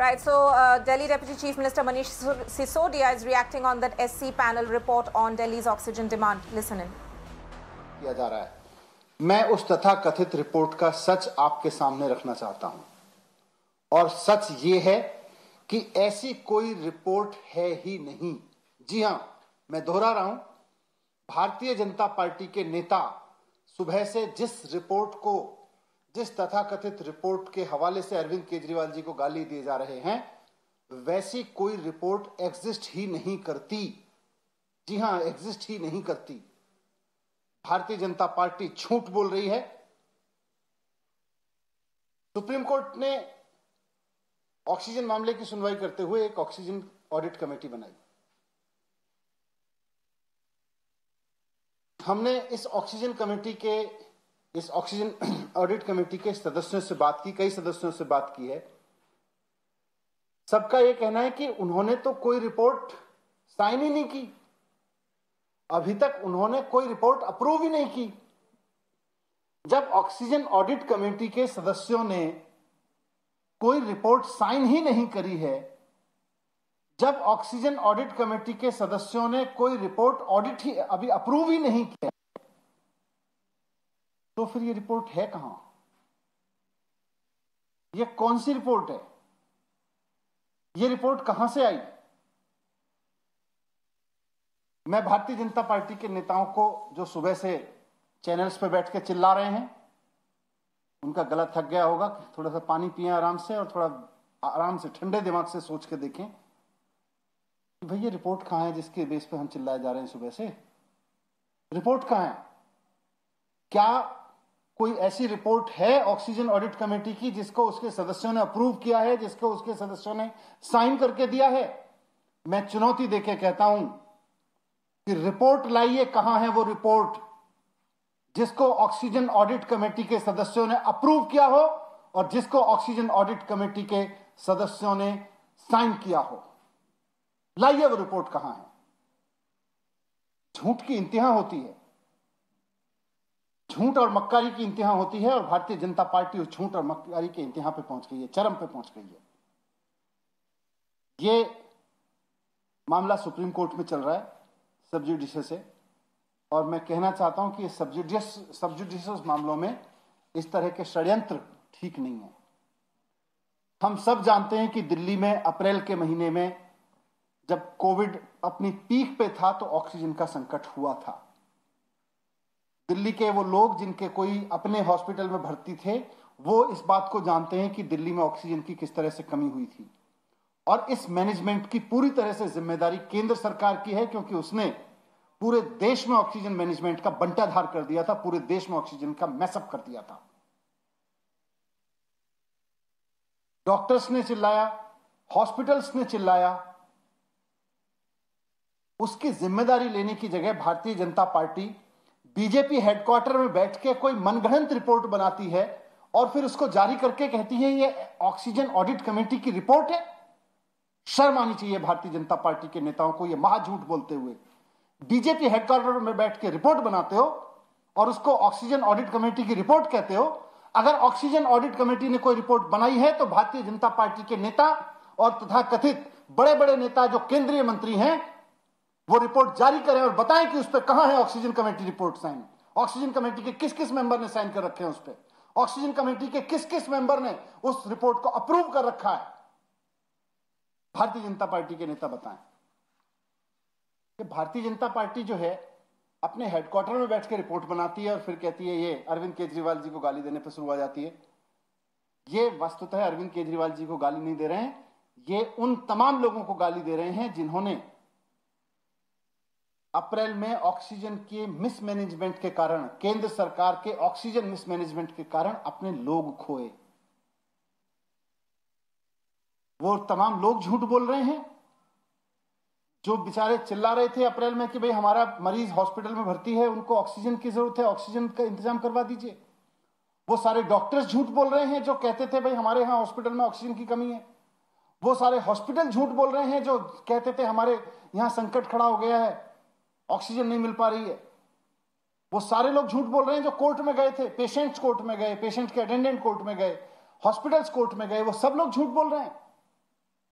Right, so uh, Delhi Deputy Chief Minister Manish Sisodia is reacting on that SC panel report on Delhi's oxygen demand. Listen in. किया जा रहा है मैं उस तथा कथित रिपोर्ट का सच आपके सामने रखना चाहता हूँ और सच ये है कि ऐसी कोई रिपोर्ट है ही नहीं जी हाँ मैं दोहरा रहा हूँ भारतीय जनता पार्टी के नेता सुबह से जिस रिपोर्ट को जिस तथाकथित रिपोर्ट के हवाले से अरविंद केजरीवाल जी को गाली दिए जा रहे हैं, वैसी कोई रिपोर्ट एग्जिस्ट ही नहीं करती। जी हाँ, एग्जिस्ट ही नहीं करती। भारतीय जनता पार्टी झूठ बोल रही है। सुप्रीम कोर्ट ने ऑक्सीजन मामले की सुनवाई करते हुए एक ऑक्सीजन ऑडिट कमेटी बनाई। हमने इस ऑक्सीजन कमेटी के इस ऑक्सीजन ऑडिट कमेटी के सदस्यों से बात की, कई सदस्यों से बात की है। सबका यह कहना है कि उन्होंने तो कोई रिपोर्ट साइन ही नहीं की। अभी तक उन्होंने कोई रिपोर्ट अप्रूव ही नहीं की। जब ऑक्सीजन ऑडिट कमेटी के सदस्यों ने कोई रिपोर्ट साइन ही नहीं करी है, जब ऑक्सीजन ऑडिट कमेटी के सदस्यों ने कोई रिपोर्ट ऑडिट ही अभी अप्रूव ही नहीं किया तो फिर ये रिपोर्ट है कहाँ? ये कौन सी रिपोर्ट है? ये रिपोर्ट कहाँ से आई? मैं भारतीय जनता पार्टी के नेताओं को जो सुबह से चैनल्स पे बैठ के चिल्ला रहे हैं, उनका गला थक गया होगा थोड़ा सा पानी पिए आराम से और थोड़ा आराम से ठंडे दिमाग से सोच के देखें भाई ये रिपोर्ट कहाँ है जिसके बेस पे हम चिल्लाए जा रहे हैं सुबह से? रिपोर्ट कहाँ है? क्या कोई ऐसी रिपोर्ट है ऑक्सीजन ऑडिट कमेटी की जिसको उसके सदस्यों ने अप्रूव किया है, जिसको उसके सदस्यों ने साइन करके दिया है? मैं चुनौती देके कहता हूँ कि रिपोर्ट लाइए, कहाँ है वो रिपोर्ट जिसको ऑक्सीजन ऑडिट कमेटी के सदस्यों ने अप्रूव किया हो और जिसको ऑक्सीजन ऑडिट कमेटी के सदस्यों ने साइन किया हो। लाइए वो रिपोर्ट कहाँ है? झूठ की इंतहा होती है। झूठ और मक्कारी की इंतहा होती है और भारतीय जनता पार्टी उस झूठ और मक्कारी के इंतहा पे पहुँच गई है, चरम पे पहुँच गई है। ये मामला सुप्रीम कोर्ट में चल रहा है सबजुडिशियल से और मैं कहना चाहता हूँ कि सबजुडियस सबजुडिशियल मामलों में इस तरह के षड्यंत्र ठीक नहीं है। हम सब जानते हैं कि दिल्ली में अप्रैल के महीने में जब कोविड अपनी पीक पे था तो ऑक्सीजन का संकट हुआ था। दिल्ली के वो लोग जिनके कोई अपने हॉस्पिटल में भर्ती थे, वो इस बात को जानते हैं कि दिल्ली में ऑक्सीजन की किस तरह से कमी हुई थी। और इस मैनेजमेंट की पूरी तरह से ज़िम्मेदारी केंद्र सरकार की है, क्योंकि उसने पूरे देश में ऑक्सीजन मैनेजमेंट का बंटाधार कर दिया था, पूरे देश में ऑक्सीजन का मैसअप कर दिया था। डॉक्टर्स ने चिल्लाया, हॉस्पिटल्स ने चिल्लाया। उसकी ज़िम्मेदारी लेने की जगह Bharatiya Janata party BJP headquarter में बैठ के कोई मनगढ़ंत रिपोर्ट बनाती है और फिर उसको जारी करके कहती है, ये ऑक्सीजन ऑडिट कमेटी की रिपोर्ट है। शर्म आनी चाहिए भारतीय जनता पार्टी के नेताओं को ये महाझूठ बोलते हुए। बीजेपी हेडक्वार्टर में बैठ के रिपोर्ट बनाते हो और उसको ऑक्सीजन ऑडिट कमेटी की रिपोर्ट कहते हो। अगर ऑक्सीजन ऑडिट कमेटी ने कोई रिपोर्ट बनाई है तो भारतीय जनता पार्टी के नेता और तथा कथित बड़े बड़े नेता जो केंद्रीय मंत्री हैं वो रिपोर्ट जारी करें और बताएँ कि उस पर कहाँ है oxygen committee report sign. Oxygen committee के किस किस मेंबर ने साइन कर रखे हैं उस पर ऑक्सीजन कमेटी के किस किस मेंबर ने उस रिपोर्ट को अप्रूव कर रखा है? भारतीय जनता पार्टी के नेता बताएँ। कि भारतीय जनता पार्टी जो है, अपने हेडक्वार्टर में बैठ के रिपोर्ट बनाती है और फिर कहती है, ये अरविंद केजरीवाल जी को गाली देने पर शुरू हो जाती है। ये वस्तुतः अरविंद केजरीवाल जी को गाली नहीं दे रहे हैं। ये उन तमाम लोगों को गाली दे रहे हैं जिन्होंने अप्रैल में ऑक्सीजन के मिसमैनेजमेंट के कारण, केंद्र सरकार के ऑक्सीजन मिसमैनेजमेंट के कारण अपने लोग खोए। वो तमाम लोग झूठ बोल रहे हैं। जो बेचारे चिल्ला रहे थे अप्रैल में कि भाई हमारा मरीज़ हॉस्पिटल में भर्ती है, उनको ऑक्सीजन की ज़रूरत है, ऑक्सीजन का इंतज़ाम करवा दीजिए। वो सारे डॉक्टर्स झूठ बोल रहे हैं जो कहते थे भाई हमारे यहाँ हॉस्पिटल में ऑक्सीजन की कमी है। वो सारे हॉस्पिटल झूठ बोल रहे हैं जो कहते थे हमारे यहाँ संकट खड़ा हो गया है। ऑक्सीजन नहीं मिल पा रही है। वो सारे लोग झूठ बोल रहे हैं जो कोर्ट में गए थे, पेशेंट्स कोर्ट में गए पेशेंट के अटेंडेंट कोर्ट में गए, हॉस्पिटल्स कोर्ट में गए, वो सब लोग झूठ बोल रहे हैं।